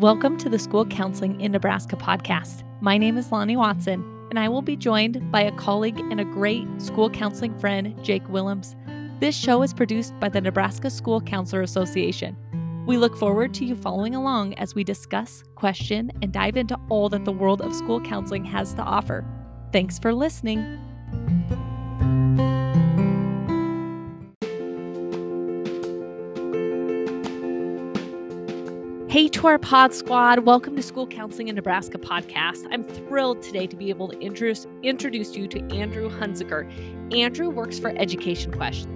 Welcome to the School Counseling in Nebraska podcast. My name is Lonnie Watson, and I will be joined by a colleague and a great school counseling friend, Jake Willems. This show is produced by the Nebraska School Counselor Association. We look forward to you following along as we discuss, question, and dive into all that the world of school counseling has to offer. Thanks for listening. To our pod squad, welcome to School Counseling in Nebraska podcast. I'm thrilled today to be able to introduce, introduce you to Andrew Hunzeker. Andrew works for Education Quest.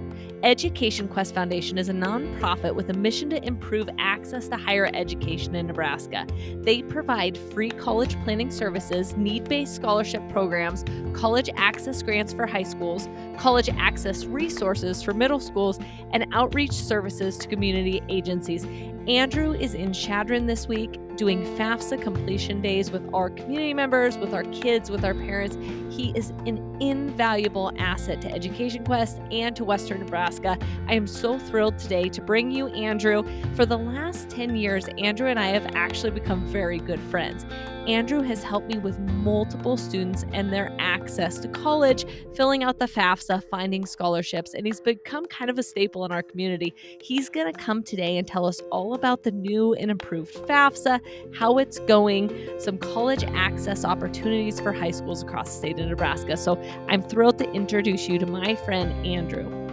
Education Quest Foundation is a nonprofit with a mission to improve access to higher education in Nebraska. They provide free college planning services, need based scholarship programs, college access grants for high schools, college access resources for middle schools, and outreach services to community agencies. Andrew is in Chadron this week doing FAFSA completion days with our community members, with our kids, with our parents. He is an invaluable asset to Education Quest and to Western Nebraska. I am so thrilled today to bring you Andrew. For the last 10 years, Andrew and I have actually become very good friends. Andrew has helped me with multiple students and their access to college, filling out the FAFSA, finding scholarships, and he's become kind of a staple in our community. He's going to come today and tell us all about the new and improved FAFSA, how it's going, some college access opportunities for high schools across the state of Nebraska. So I'm thrilled to introduce you to my friend Andrew.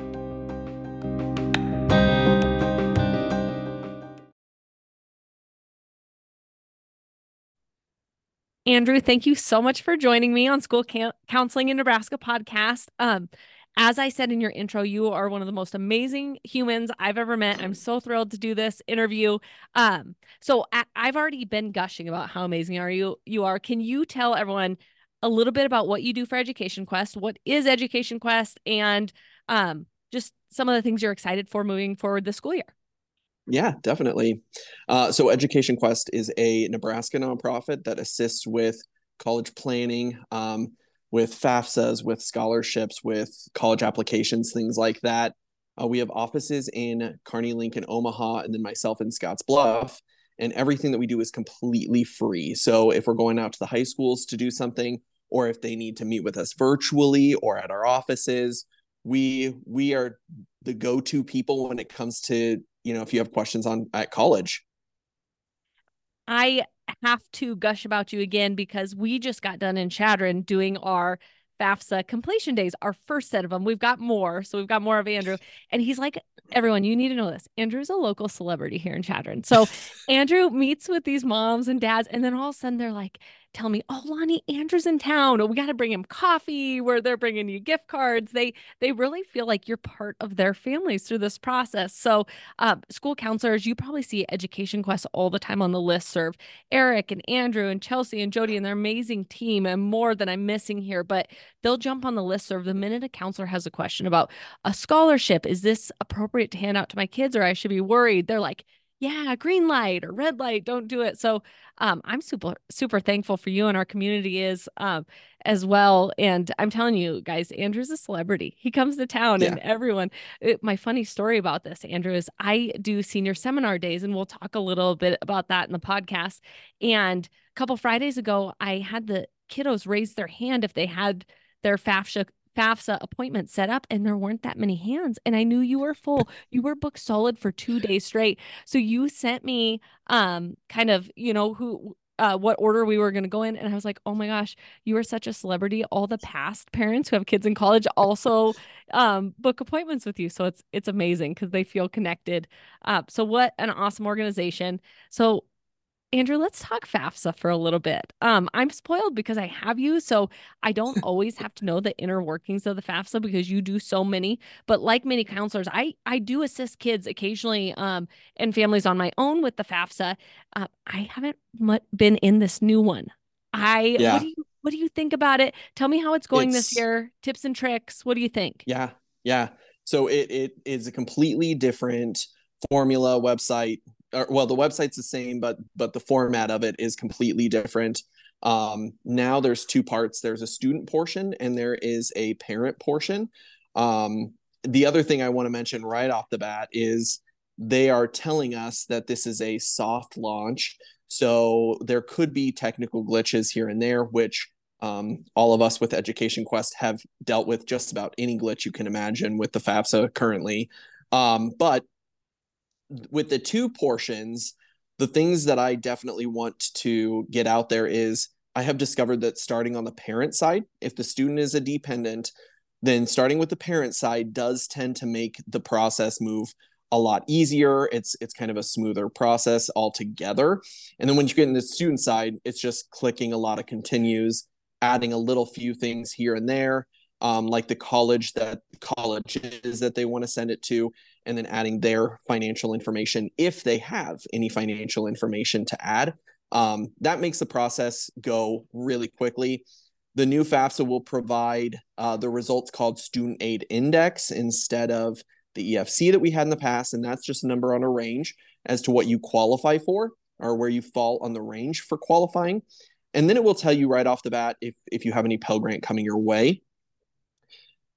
Andrew, thank you so much for joining me on School Counseling in Nebraska podcast. Um, as I said in your intro, you are one of the most amazing humans I've ever met. I'm so thrilled to do this interview. Um, so I, have already been gushing about how amazing are you you are. Can you tell everyone a little bit about what you do for Education Quest? What is Education Quest, and um, just some of the things you're excited for moving forward this school year? Yeah, definitely. Uh, so, Education Quest is a Nebraska nonprofit that assists with college planning, um, with FAFSAs, with scholarships, with college applications, things like that. Uh, we have offices in Kearney, Lincoln, Omaha, and then myself in Scottsbluff. And everything that we do is completely free. So, if we're going out to the high schools to do something, or if they need to meet with us virtually or at our offices, we we are the go-to people when it comes to you know if you have questions on at college i have to gush about you again because we just got done in Chadron doing our FAFSA completion days, our first set of them. We've got more. So we've got more of Andrew. And he's like, everyone, you need to know this. Andrew's a local celebrity here in Chadron. So Andrew meets with these moms and dads, and then all of a sudden they're like, tell me, "Oh, Lonnie, Andrew's in town. Oh, we got to bring him coffee." Where they're bringing you gift cards. They they really feel like you're part of their families through this process. So, uh, school counselors, you probably see Education Quest all the time on the list. Serve Eric and Andrew and Chelsea and Jody and their amazing team, and more that I'm missing here. But they'll jump on the list serve the minute a counselor has a question about a scholarship. Is this appropriate to hand out to my kids, or I should be worried? They're like yeah, green light or red light, don't do it. So um, I'm super, super thankful for you and our community is um, as well. And I'm telling you guys, Andrew's a celebrity. He comes to town yeah. and everyone, it, my funny story about this, Andrew, is I do senior seminar days and we'll talk a little bit about that in the podcast. And a couple Fridays ago, I had the kiddos raise their hand if they had their FAFSA FAFSA appointment set up and there weren't that many hands. And I knew you were full. You were booked solid for two days straight. So you sent me um kind of, you know, who uh, what order we were going to go in. And I was like, oh my gosh, you are such a celebrity. All the past parents who have kids in college also um, book appointments with you. So it's, it's amazing because they feel connected. Uh, so what an awesome organization. So Andrew, let's talk FAFSA for a little bit. Um, I'm spoiled because I have you, so I don't always have to know the inner workings of the FAFSA because you do so many. But like many counselors, I I do assist kids occasionally um, and families on my own with the FAFSA. Uh, I haven't been in this new one. I yeah. what do you what do you think about it? Tell me how it's going it's, this year. Tips and tricks. What do you think? Yeah, yeah. So it it is a completely different formula website or, well the website's the same but but the format of it is completely different. Um, now there's two parts. There's a student portion and there is a parent portion. Um, the other thing i want to mention right off the bat is they are telling us that this is a soft launch. So there could be technical glitches here and there, which um, all of us with Education Quest have dealt with just about any glitch you can imagine with the FAFSA currently. Um, but with the two portions, the things that I definitely want to get out there is I have discovered that starting on the parent side, if the student is a dependent, then starting with the parent side does tend to make the process move a lot easier. It's it's kind of a smoother process altogether. And then when you get in the student side, it's just clicking a lot of continues, adding a little few things here and there, um, like the college that colleges that they want to send it to, and then adding their financial information if they have any financial information to add. Um, that makes the process go really quickly. The new FAFSA will provide uh, the results called Student Aid Index instead of the EFC that we had in the past, and that's just a number on a range as to what you qualify for or where you fall on the range for qualifying. And then it will tell you right off the bat if, if you have any Pell Grant coming your way.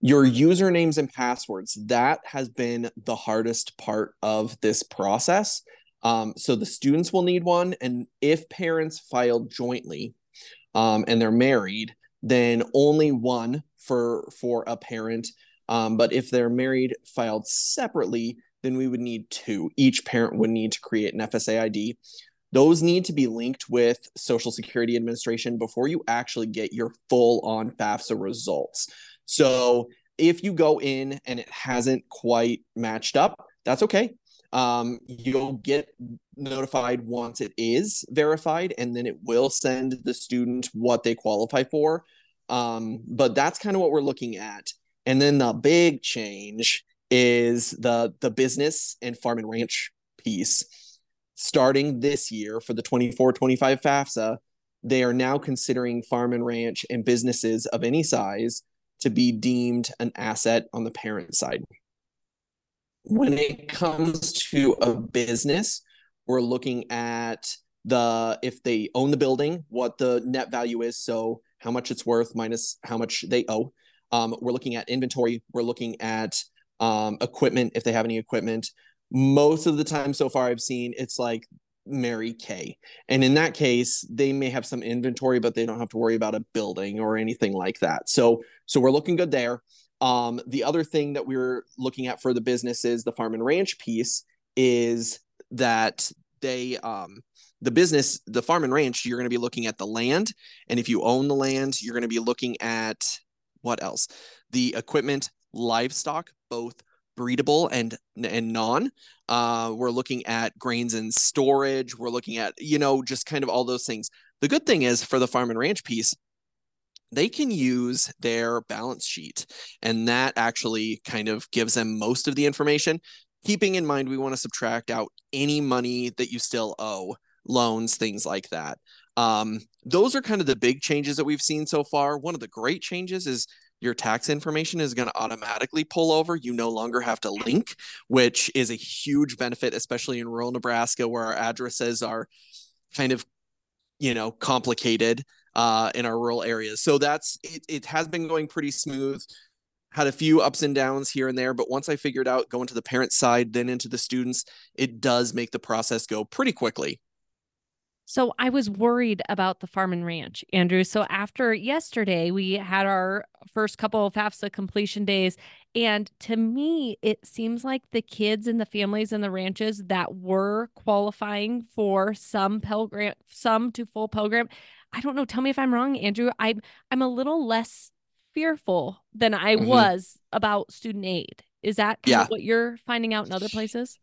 Your usernames and passwords, that has been the hardest part of this process. Um, so the students will need one. And if parents filed jointly um, and they're married, then only one for for a parent. Um, but if they're married filed separately, then we would need two. Each parent would need to create an FSA ID. Those need to be linked with Social Security Administration before you actually get your full on FAFSA results. So if you go in and it hasn't quite matched up, that's okay. Um, you'll get notified once it is verified, and then it will send the student what they qualify for. Um, but that's kind of what we're looking at. And then the big change is the the business and farm and ranch piece. Starting this year for the 24-25 FAFSA, they are now considering farm and ranch and businesses of any size to be deemed an asset on the parent side. When it comes to a business, we're looking at the if they own the building, what the net value is, so how much it's worth minus how much they owe. Um, we're looking at inventory. We're looking at um, equipment if they have any equipment. Most of the time so far, I've seen it's like Mary Kay. And in that case, they may have some inventory, but they don't have to worry about a building or anything like that. So so we're looking good there. Um, the other thing that we're looking at for the businesses, the farm and ranch piece, is that they um the business, the farm and ranch, you're going to be looking at the land. And if you own the land, you're going to be looking at what else? The equipment, livestock, both breedable and and non. Uh, we're looking at grains and storage. We're looking at you know just kind of all those things. The good thing is for the farm and ranch piece, they can use their balance sheet, and that actually kind of gives them most of the information. Keeping in mind, we want to subtract out any money that you still owe, loans, things like that. Um, those are kind of the big changes that we've seen so far. One of the great changes is your tax information is going to automatically pull over. You no longer have to link, which is a huge benefit, especially in rural Nebraska where our addresses are kind of, you know, complicated uh, in our rural areas. So that's it, it has been going pretty smooth. Had a few ups and downs here and there, but once I figured out going to the parent side, then into the students, it does make the process go pretty quickly. So I was worried about the farm and ranch, Andrew. So after yesterday, we had our first couple of FAFSA completion days. And to me, it seems like the kids and the families and the ranches that were qualifying for some Pell Grant, some to full Pell Grant. I don't know. Tell me if I'm wrong, Andrew. I'm I'm a little less fearful than I mm-hmm. was about student aid. Is that yeah. what you're finding out in other places?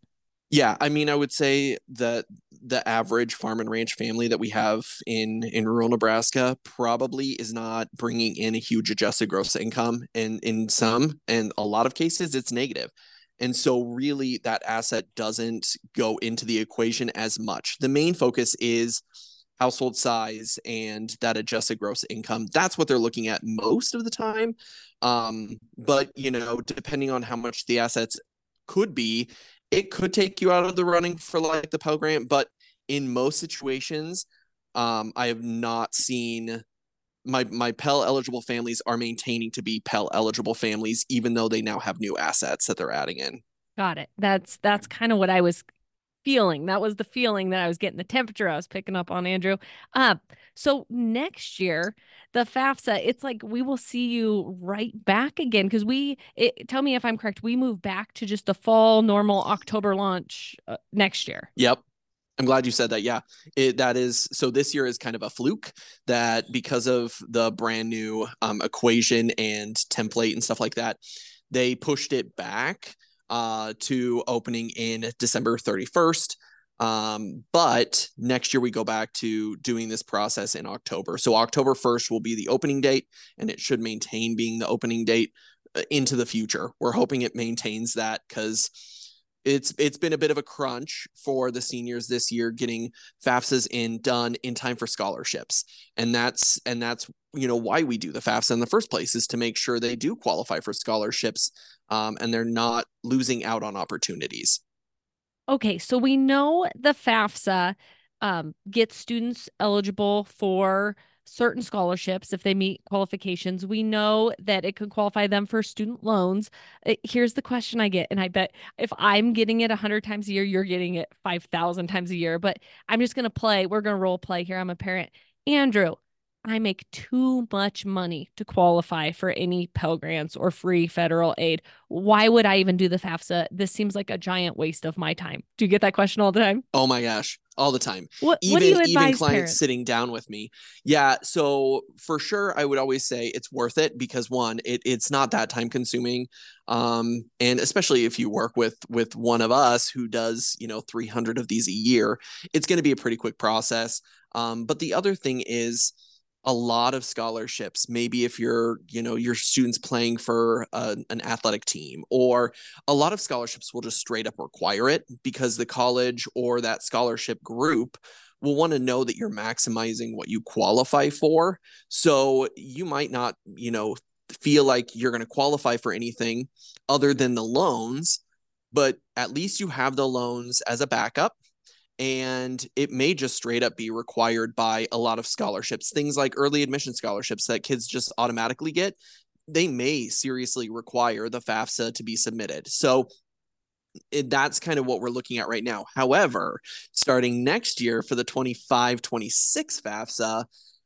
Yeah, I mean, I would say that the average farm and ranch family that we have in in rural Nebraska probably is not bringing in a huge adjusted gross income, and in some and a lot of cases, it's negative. And so, really, that asset doesn't go into the equation as much. The main focus is household size and that adjusted gross income. That's what they're looking at most of the time. Um, but you know, depending on how much the assets could be, it could take you out of the running for like the Pell Grant, but in most situations, um, I have not seen my my Pell eligible families are maintaining to be Pell eligible families, even though they now have new assets that they're adding in. Got it. That's that's kind of what I was feeling. That was the feeling that I was getting, the temperature I was picking up on, Andrew. Uh, so next year, the FAFSA, it's like we will see you right back again because we, it, tell me if I'm correct, we move back to just the fall normal October launch uh, next year. Yep. I'm glad you said that. Yeah, it, that is so. This year is kind of a fluke that because of the brand new um, equation and template and stuff like that, they pushed it back uh, to opening in December 31st. Um, but next year we go back to doing this process in October. So October 1st will be the opening date, and it should maintain being the opening date uh, into the future. We're hoping it maintains that because it's it's been a bit of a crunch for the seniors this year getting FAFSAs in done in time for scholarships. And that's and that's you know why we do the FAFSA in the first place is to make sure they do qualify for scholarships um, and they're not losing out on opportunities. Okay, so we know the FAFSA um, gets students eligible for certain scholarships if they meet qualifications. We know that it could qualify them for student loans. Here's the question I get, and I bet if I'm getting it 100 times a year, you're getting it 5,000 times a year. But I'm just going to play. We're going to role play here. I'm a parent. Andrew, I make too much money to qualify for any Pell Grants or free federal aid. Why would I even do the FAFSA? This seems like a giant waste of my time. Do you get that question all the time? Oh my gosh, all the time. What, even, what do you advise even clients parents? sitting down with me. Yeah, so for sure, I would always say it's worth it because one, it, it's not that time consuming, um, and especially if you work with with one of us who does you know 300 of these a year, it's going to be a pretty quick process. Um, but the other thing is a lot of scholarships maybe if you're you know your students playing for a, an athletic team or a lot of scholarships will just straight up require it because the college or that scholarship group will want to know that you're maximizing what you qualify for. So you might not you know feel like you're going to qualify for anything other than the loans but at least you have the loans as a backup and it may just straight up be required by a lot of scholarships things like early admission scholarships that kids just automatically get they may seriously require the fafsa to be submitted. So it, that's kind of what we're looking at right now. However starting next year for the 25 26 fafsa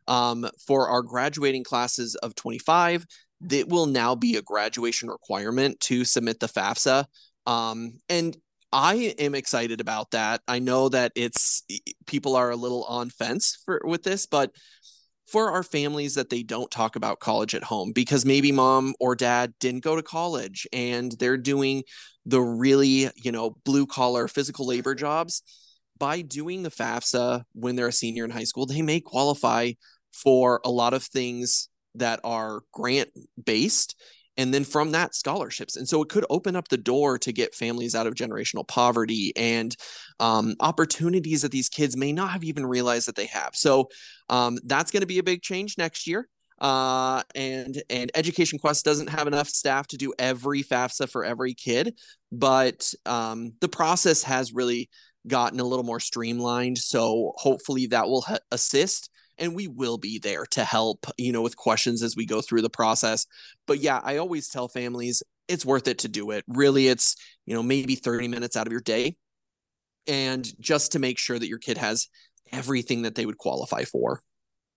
um, for our graduating classes of 25 it will now be a graduation requirement to submit the fafsa. Um, and I am excited about that. I know that it's people are a little on fence for with this, but for our families that they don't talk about college at home because maybe mom or dad didn't go to college and they're doing the really, you know, blue collar physical labor jobs. By doing the FAFSA when they're a senior in high school, they may qualify for a lot of things that are grant based and then from that scholarships and so it could open up the door to get families out of generational poverty and um, opportunities that these kids may not have even realized that they have. So um, that's going to be a big change next year uh, and and education quest doesn't have enough staff to do every fafsa for every kid but um, the process has really gotten a little more streamlined so hopefully that will ha- assist and we will be there to help, you know, with questions as we go through the process. But yeah, I always tell families it's worth it to do it. Really, it's, you know, maybe 30 minutes out of your day. And just to make sure that your kid has everything that they would qualify for.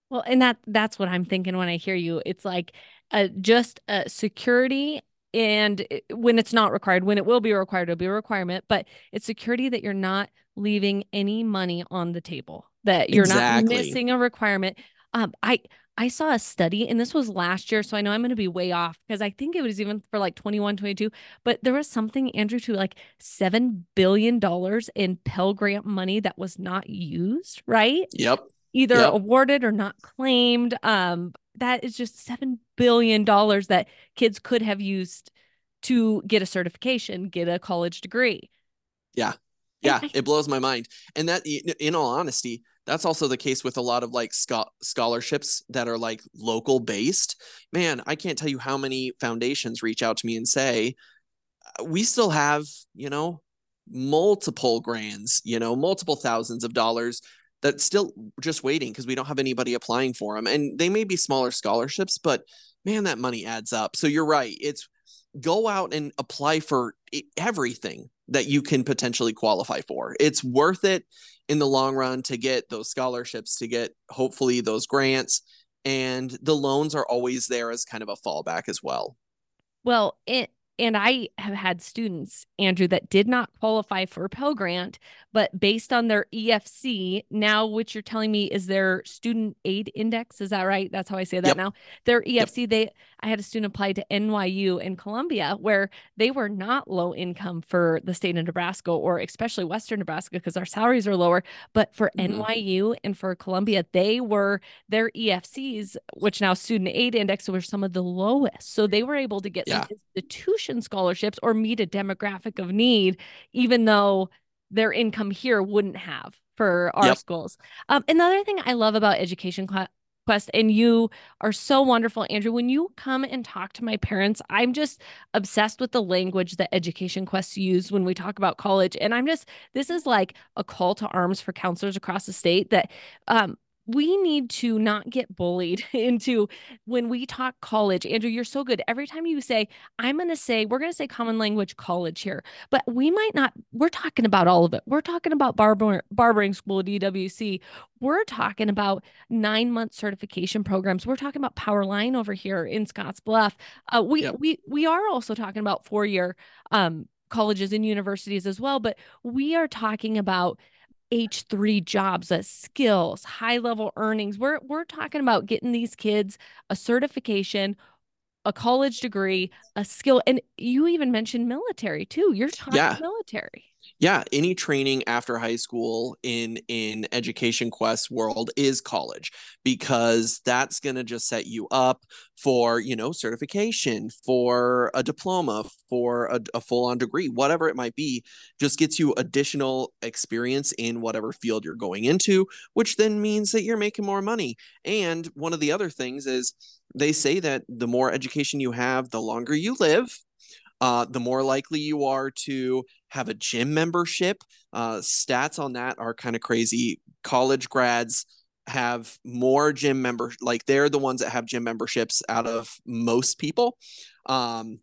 Well, and that that's what I'm thinking when I hear you. It's like uh, just uh, security and when it's not required when it will be required it'll be a requirement but it's security that you're not leaving any money on the table that you're exactly. not missing a requirement. Um, I I saw a study, and this was last year, so I know I'm going to be way off because I think it was even for like 21, 22. But there was something, Andrew, to like seven billion dollars in Pell Grant money that was not used, right? Yep. Either yep. awarded or not claimed. Um, that is just seven billion dollars that kids could have used to get a certification, get a college degree. Yeah. Yeah, it blows my mind. And that, in all honesty, that's also the case with a lot of like scholarships that are like local based. Man, I can't tell you how many foundations reach out to me and say, uh, we still have, you know, multiple grants, you know, multiple thousands of dollars that's still just waiting because we don't have anybody applying for them. And they may be smaller scholarships, but man, that money adds up. So you're right. It's go out and apply for everything that you can potentially qualify for. It's worth it in the long run to get those scholarships, to get hopefully those grants, and the loans are always there as kind of a fallback as well. Well, it and I have had students, Andrew, that did not qualify for a Pell Grant, but based on their EFC, now, which you're telling me is their student aid index. Is that right? That's how I say that yep. now. Their EFC, yep. they, I had a student apply to NYU and Columbia where they were not low income for the state of Nebraska or especially Western Nebraska because our salaries are lower. But for mm-hmm. NYU and for Columbia, they were their EFCs, which now student aid index, were some of the lowest. So they were able to get yeah. some scholarships or meet a demographic of need, even though their income here wouldn't have for our yep. schools. Um, another thing I love about Education Quest, and you are so wonderful, Andrew. When you come and talk to my parents, I'm just obsessed with the language that Education Quest use when we talk about college. And I'm just, this is like a call to arms for counselors across the state that um, we need to not get bullied into when we talk college. Andrew, you're so good. Every time you say, I'm going to say, we're going to say common language college here, but we might not, we're talking about all of it. We're talking about barber, barbering school, DWC. We're talking about nine month certification programs. We're talking about power line over here in Scottsbluff. Uh, we, yep. we, we are also talking about four year um, colleges and universities as well, but we are talking about H3 jobs, uh, skills, high level earnings. We're we're talking about getting these kids a certification, a college degree, a skill, and you even mentioned military too. You're talking yeah. military yeah any training after high school in in education quest world is college because that's going to just set you up for you know certification for a diploma for a, a full-on degree whatever it might be just gets you additional experience in whatever field you're going into which then means that you're making more money. And one of the other things is they say that the more education you have the longer you live uh, the more likely you are to have a gym membership. Uh, stats on that are kind of crazy. College grads have more gym members, like they're the ones that have gym memberships out of most people. Um,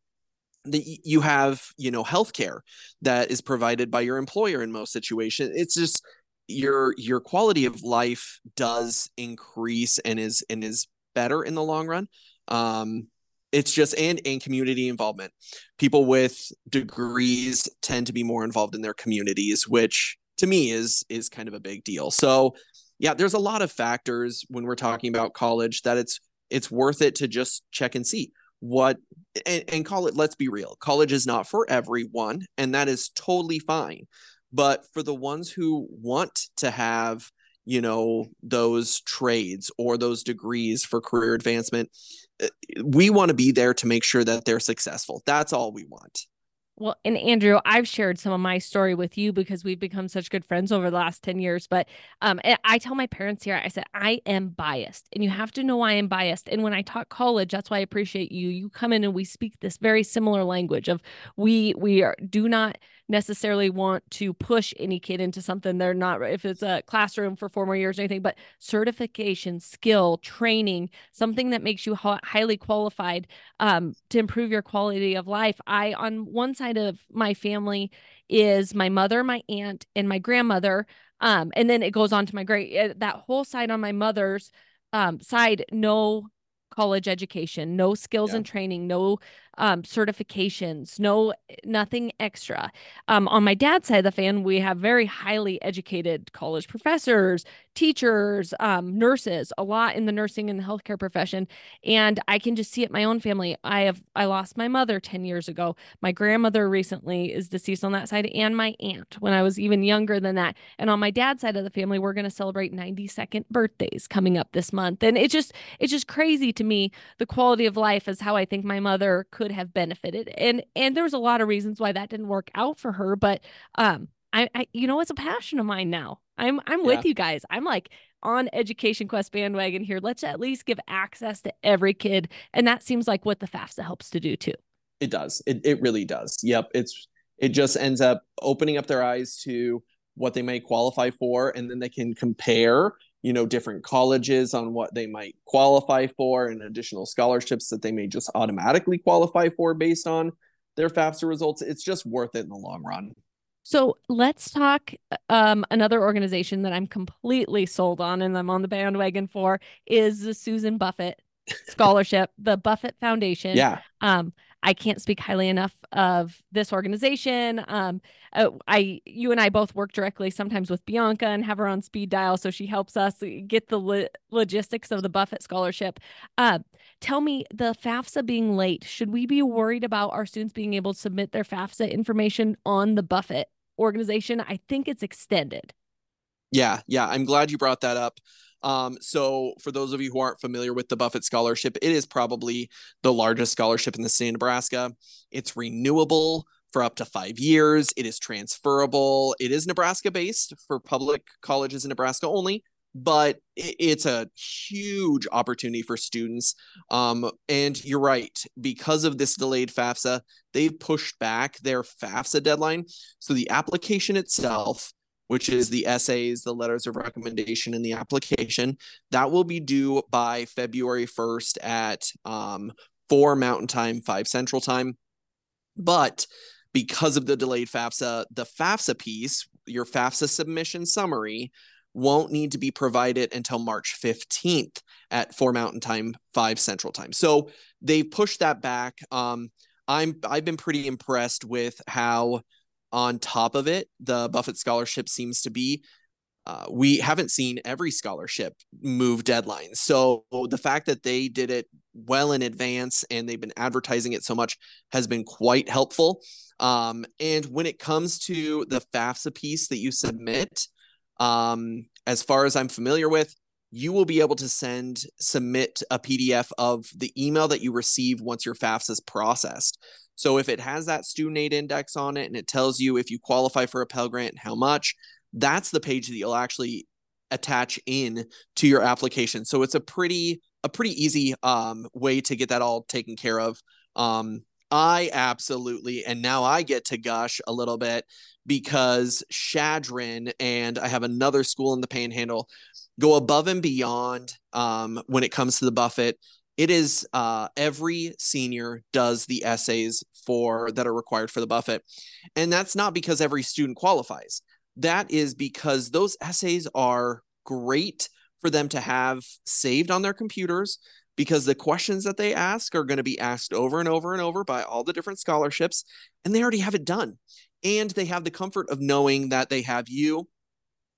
the, you have, you know, healthcare that is provided by your employer in most situations. It's just your your quality of life does increase and is and is better in the long run. Um, it's just and and community involvement. People with degrees tend to be more involved in their communities which to me is is kind of a big deal. So yeah there's a lot of factors when we're talking about college that it's it's worth it to just check and see what and, and call it let's be real college is not for everyone and that is totally fine. But for the ones who want to have you know those trades or those degrees for career advancement we want to be there to make sure that they're successful that's all we want well, and Andrew, I've shared some of my story with you because we've become such good friends over the last 10 years. But um, I tell my parents here, I said, I am biased and you have to know why I am biased. And when I talk college, that's why I appreciate you. You come in and we speak this very similar language of we, we are, do not necessarily want to push any kid into something they're not if it's a classroom for four more years or anything but certification skill training something that makes you highly qualified um, to improve your quality of life. I on one side of my family is my mother my aunt and my grandmother um, and then it goes on to my great eh, that whole side on my mother's um, side no college education, no skills yeah. and training, no um, certifications, no nothing extra. Um, on my dad's side of the fan, we have very highly educated college professors, teachers, um, nurses, a lot in the nursing and the healthcare profession. And I can just see it my own family. I have I lost my mother 10 years ago. My grandmother recently is deceased on that side, and my aunt when I was even younger than that. And on my dad's side of the family, we're gonna celebrate 92nd birthdays coming up this month. And it just it's just crazy to me the quality of life is how I think my mother could have benefited. And and there's a lot of reasons why that didn't work out for her. But um I, I you know it's a passion of mine now I'm I'm yeah. with you guys. I'm like on Education Quest bandwagon here. Let's at least give access to every kid, and that seems like what the FAFSA helps to do too. It does. It it really does. Yep. It's it just ends up opening up their eyes to what they may qualify for, and then they can compare you know different colleges on what they might qualify for and additional scholarships that they may just automatically qualify for based on their FAFSA results. It's just worth it in the long run. So let's talk um, another organization that I'm completely sold on and I'm on the bandwagon for is the Susan Buffett Scholarship, the Buffett Foundation. Yeah. Um, I can't speak highly enough of this organization. Um, uh, I, you and I both work directly sometimes with Bianca and have her on speed dial, so she helps us get the lo- logistics of the Buffett Scholarship. Uh, tell me, the FAFSA being late, should we be worried about our students being able to submit their FAFSA information on the Buffett organization? I think it's extended. Yeah, yeah, I'm glad you brought that up. Um, so, for those of you who aren't familiar with the Buffett Scholarship, it is probably the largest scholarship in the state of Nebraska. It's renewable for up to five years. It is transferable. It is Nebraska based for public colleges in Nebraska only, but it's a huge opportunity for students. Um, and you're right, because of this delayed FAFSA, they've pushed back their FAFSA deadline. So the application itself which is the essays, the letters of recommendation, and the application. That will be due by February 1st at um, 4 Mountain Time, 5 Central Time. But because of the delayed FAFSA, the FAFSA piece, your FAFSA submission summary, won't need to be provided until March 15th at 4 Mountain Time, 5 Central Time. So they pushed that back. Um, I'm I've been pretty impressed with how on top of it, the Buffett scholarship seems to be. Uh, we haven't seen every scholarship move deadlines. So the fact that they did it well in advance and they've been advertising it so much has been quite helpful. Um, and when it comes to the FAFSA piece that you submit, um, as far as I'm familiar with, you will be able to send submit a PDF of the email that you receive once your FAFSA is processed. So if it has that student aid index on it and it tells you if you qualify for a Pell Grant and how much, that's the page that you'll actually attach in to your application. So it's a pretty a pretty easy um, way to get that all taken care of. Um, I absolutely, and now I get to gush a little bit because Chadron and I have another school in the Panhandle go above and beyond um, when it comes to the Buffett it is uh, every senior does the essays for that are required for the Buffett, and that's not because every student qualifies. That is because those essays are great for them to have saved on their computers because the questions that they ask are going to be asked over and over and over by all the different scholarships and they already have it done and they have the comfort of knowing that they have you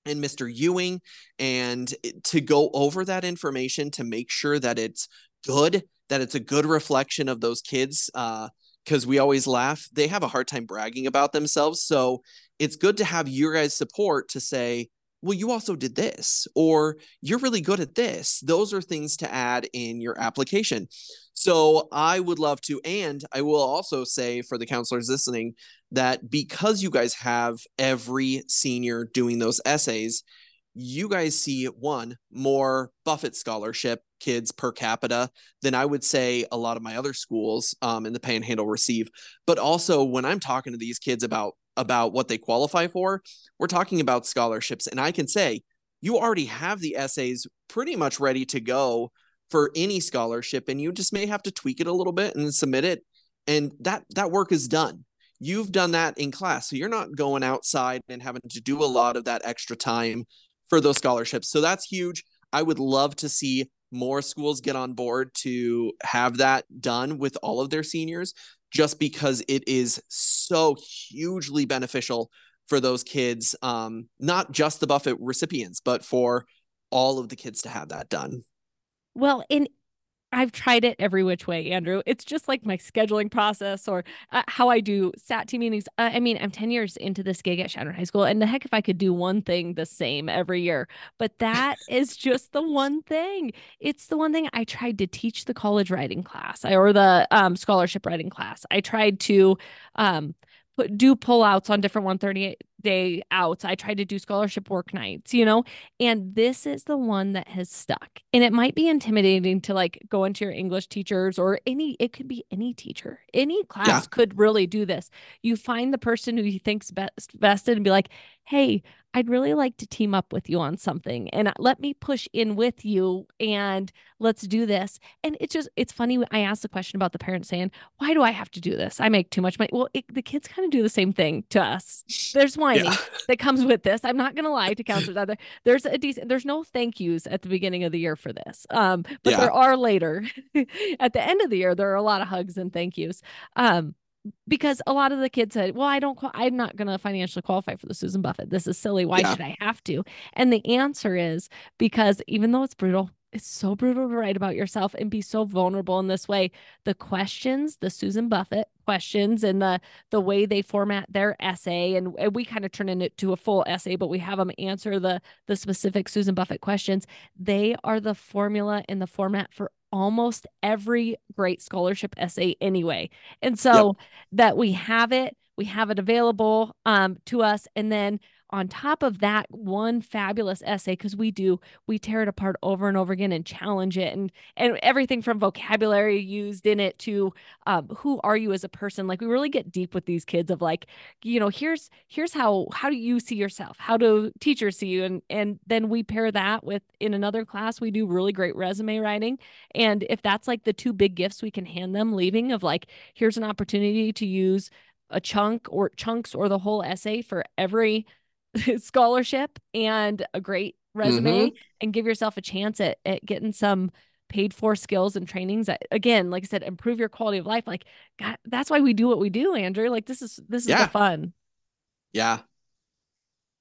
and Mr. Ewing and to go over that information to make sure that it's good, that it's a good reflection of those kids. Uh, because we always laugh, they have a hard time bragging about themselves. So it's good to have your guys' support to say, well, you also did this, or you're really good at this. Those are things to add in your application. So I would love to. And I will also say for the counselors listening that because you guys have every senior doing those essays, you guys see one more Buffett scholarship kids per capita than I would say a lot of my other schools um, in the Panhandle receive. But also, when I'm talking to these kids about about what they qualify for, we're talking about scholarships, and I can say you already have the essays pretty much ready to go for any scholarship, and you just may have to tweak it a little bit and submit it, and that that work is done. You've done that in class, so you're not going outside and having to do a lot of that extra time for those scholarships. So that's huge. I would love to see more schools get on board to have that done with all of their seniors just because it is so hugely beneficial for those kids um, not just the buffett recipients but for all of the kids to have that done. Well in I've tried it every which way, Andrew. It's just like my scheduling process or uh, how I do SAT team meetings. Uh, I mean, I'm 10 years into this gig at Chadron High School, and the heck if I could do one thing the same every year. But that is just the one thing. It's the one thing I tried to teach the college writing class or the um, scholarship writing class. I tried to um, do pull outs on different 138 day outs. I tried to do scholarship work nights, you know, and this is the one that has stuck. And it might be intimidating to like go into your English teachers or any, it could be any teacher, any class yeah. could really do this. You find the person who you think's best vested and be like, hey, I'd really like to team up with you on something and let me push in with you and let's do this. And it's just, it's funny. I asked the question about the parents saying, why do I have to do this? I make too much money. Well, it, the kids kind of do the same thing to us. There's whining yeah. that comes with this. I'm not going to lie to counselors out there. There's a decent, there's no thank yous at the beginning of the year for this. Um, but yeah. there are later at the end of the year, there are a lot of hugs and thank yous. Um, because a lot of the kids said, "Well, I don't. I'm not going to financially qualify for the Susan Buffett. This is silly. Why yeah. should I have to?" And the answer is because even though it's brutal, it's so brutal to write about yourself and be so vulnerable in this way. The questions, the Susan Buffett questions, and the the way they format their essay, and, and we kind of turn it into a full essay, but we have them answer the the specific Susan Buffett questions. They are the formula in the format for almost every great scholarship essay anyway. And so yep. that we have it, we have it available um, to us. And then on top of that one fabulous essay because we do we tear it apart over and over again and challenge it and and everything from vocabulary used in it to um, who are you as a person? Like we really get deep with these kids of like you know here's here's how how do you see yourself? How do teachers see you? And and then we pair that with in another class we do really great resume writing and if that's like the two big gifts we can hand them leaving of like here's an opportunity to use a chunk or chunks or the whole essay for every scholarship and a great resume mm-hmm. and give yourself a chance at, at getting some paid for skills and trainings that again like i said improve your quality of life. Like god that's why we do what we do andrew. Like this is this is yeah. the fun. Yeah.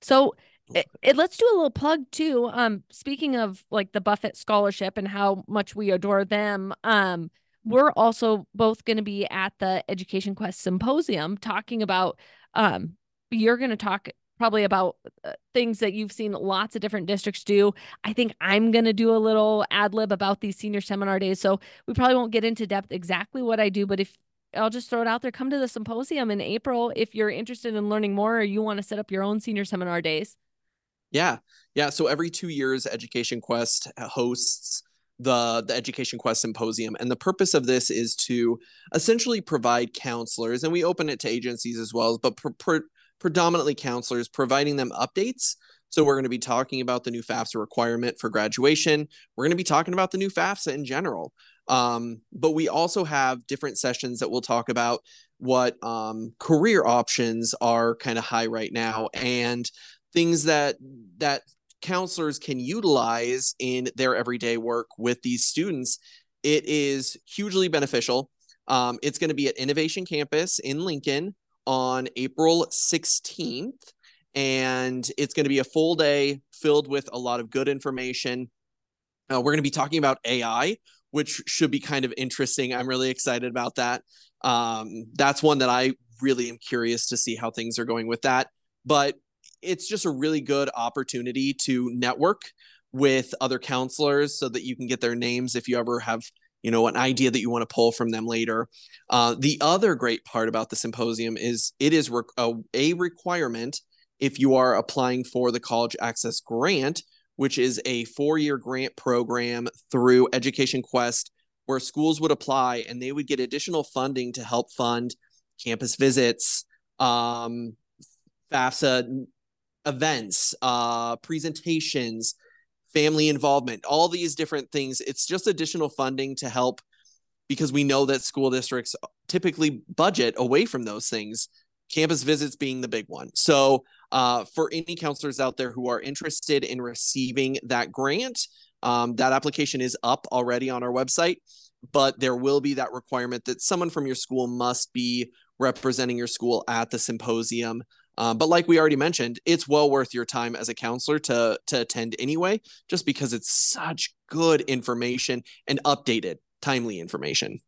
So it, it, let's do a little plug too. Um speaking of like the buffett scholarship and how much we adore them um we're also both going to be at the education quest symposium talking about um you're going to talk probably about uh, things that you've seen lots of different districts do. I think I'm going to do a little ad lib about these senior seminar days. So we probably won't get into depth exactly what I do, but if I'll just throw it out there, come to the symposium in April if you're interested in learning more or you want to set up your own senior seminar days. Yeah. Yeah. So every two years, Education Quest hosts the the education quest symposium and the purpose of this is to essentially provide counselors and we open it to agencies as well but pr- pr- predominantly counselors, providing them updates. So we're going to be talking about the new FAFSA requirement for graduation. We're going to be talking about the new FAFSA in general. Um, but we also have different sessions that we'll talk about what um, career options are kind of high right now and things that that counselors can utilize in their everyday work with these students. It is hugely beneficial. Um, it's going to be at Innovation Campus in Lincoln on April 16th. And it's going to be a full day filled with a lot of good information. Uh, we're going to be talking about AI, which should be kind of interesting. I'm really excited about that. Um, that's one that I really am curious to see how things are going with that. But it's just a really good opportunity to network with other counselors so that you can get their names if you ever have you know, an idea that you want to pull from them later. Uh, the other great part about the symposium is it is re- a, a requirement if you are applying for the College Access Grant, which is a four year grant program through Education Quest, where schools would apply and they would get additional funding to help fund campus visits, um, FAFSA events, uh, presentations, family involvement, all these different things. It's just additional funding to help because we know that school districts typically budget away from those things, campus visits being the big one. So, uh, for any counselors out there who are interested in receiving that grant, um, that application is up already on our website, but there will be that requirement that someone from your school must be representing your school at the symposium um, but like we already mentioned, it's well worth your time as a counselor to to attend anyway, just because it's such good information and updated, timely information.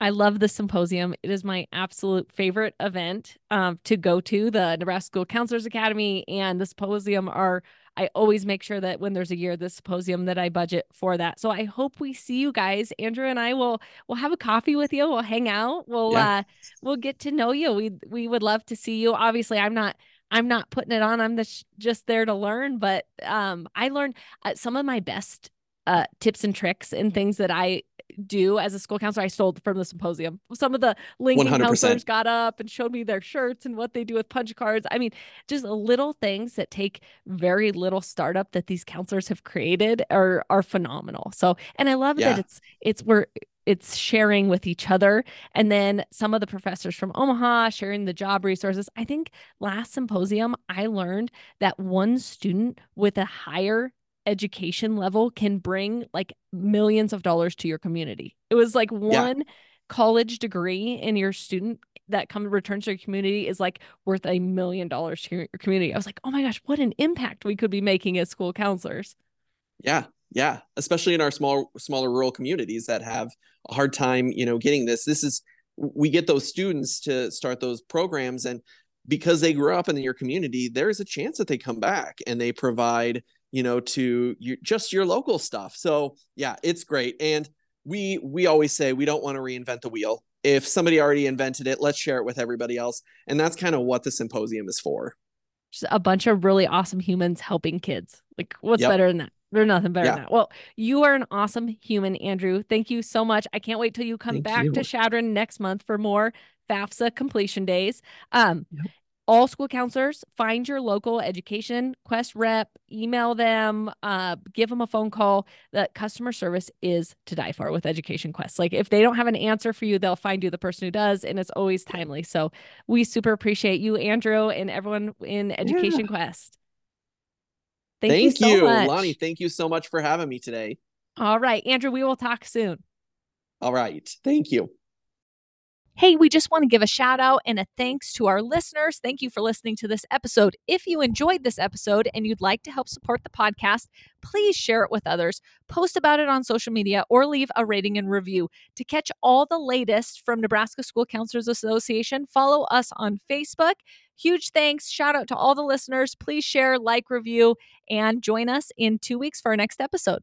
I love the symposium. It is my absolute favorite event um, to go to. The Nebraska School Counselors Academy and the symposium are I always make sure that when there's a year the symposium that I budget for that. So I hope we see you guys. Andrew and I will we'll have a coffee with you. We'll hang out. We'll yeah. uh we'll get to know you. We we would love to see you. Obviously, I'm not I'm not putting it on. I'm the sh- just there to learn, but um I learned uh, some of my best uh, tips and tricks and things that I do as a school counselor. I stole from the symposium. Some of the Lincoln 100%. counselors got up and showed me their shirts and what they do with punch cards. I mean, just little things that take very little startup that these counselors have created are are phenomenal. So, and I love yeah. that it's it's we're it's sharing with each other and then some of the professors from omaha sharing the job resources i think last symposium i learned that one student with a higher education level can bring like millions of dollars to your community. It was like one yeah. college degree in your student that come returns to your community is like worth a million dollars to your community. I was like, oh my gosh, what an impact we could be making as school counselors. Yeah, yeah, especially in our small smaller rural communities that have a hard time, you know, getting this. This is we get those students to start those programs and because they grew up in your community, there's a chance that they come back and they provide you know to you, just your local stuff so yeah it's great and we we always say we don't want to reinvent the wheel if somebody already invented it let's share it with everybody else and that's kind of what the symposium is for just a bunch of really awesome humans helping kids like what's yep. better than that there's nothing better yeah. than that. Well, you are an awesome human, Andrew. Thank you so much. I can't wait till you come Thank back you. to Chadron next month for more FAFSA completion days. Um, yep all school counselors find your local education quest rep email them uh, give them a phone call. That customer service is to die for with EducationQuest like if they don't have an answer for you they'll find you the person who does and it's always timely. So we super appreciate you andrew and everyone in education yeah. quest. Thank, thank you, so you. Lonnie thank you so much for having me today. All right andrew we will talk soon. All right. Thank you Hey, we just want to give a shout out and a thanks to our listeners. Thank you for listening to this episode. If you enjoyed this episode and you'd like to help support the podcast, please share it with others, post about it on social media, or leave a rating and review. To catch all the latest from Nebraska School Counselors Association, follow us on Facebook. Huge thanks. Shout out to all the listeners. Please share, like, review, and join us in two weeks for our next episode.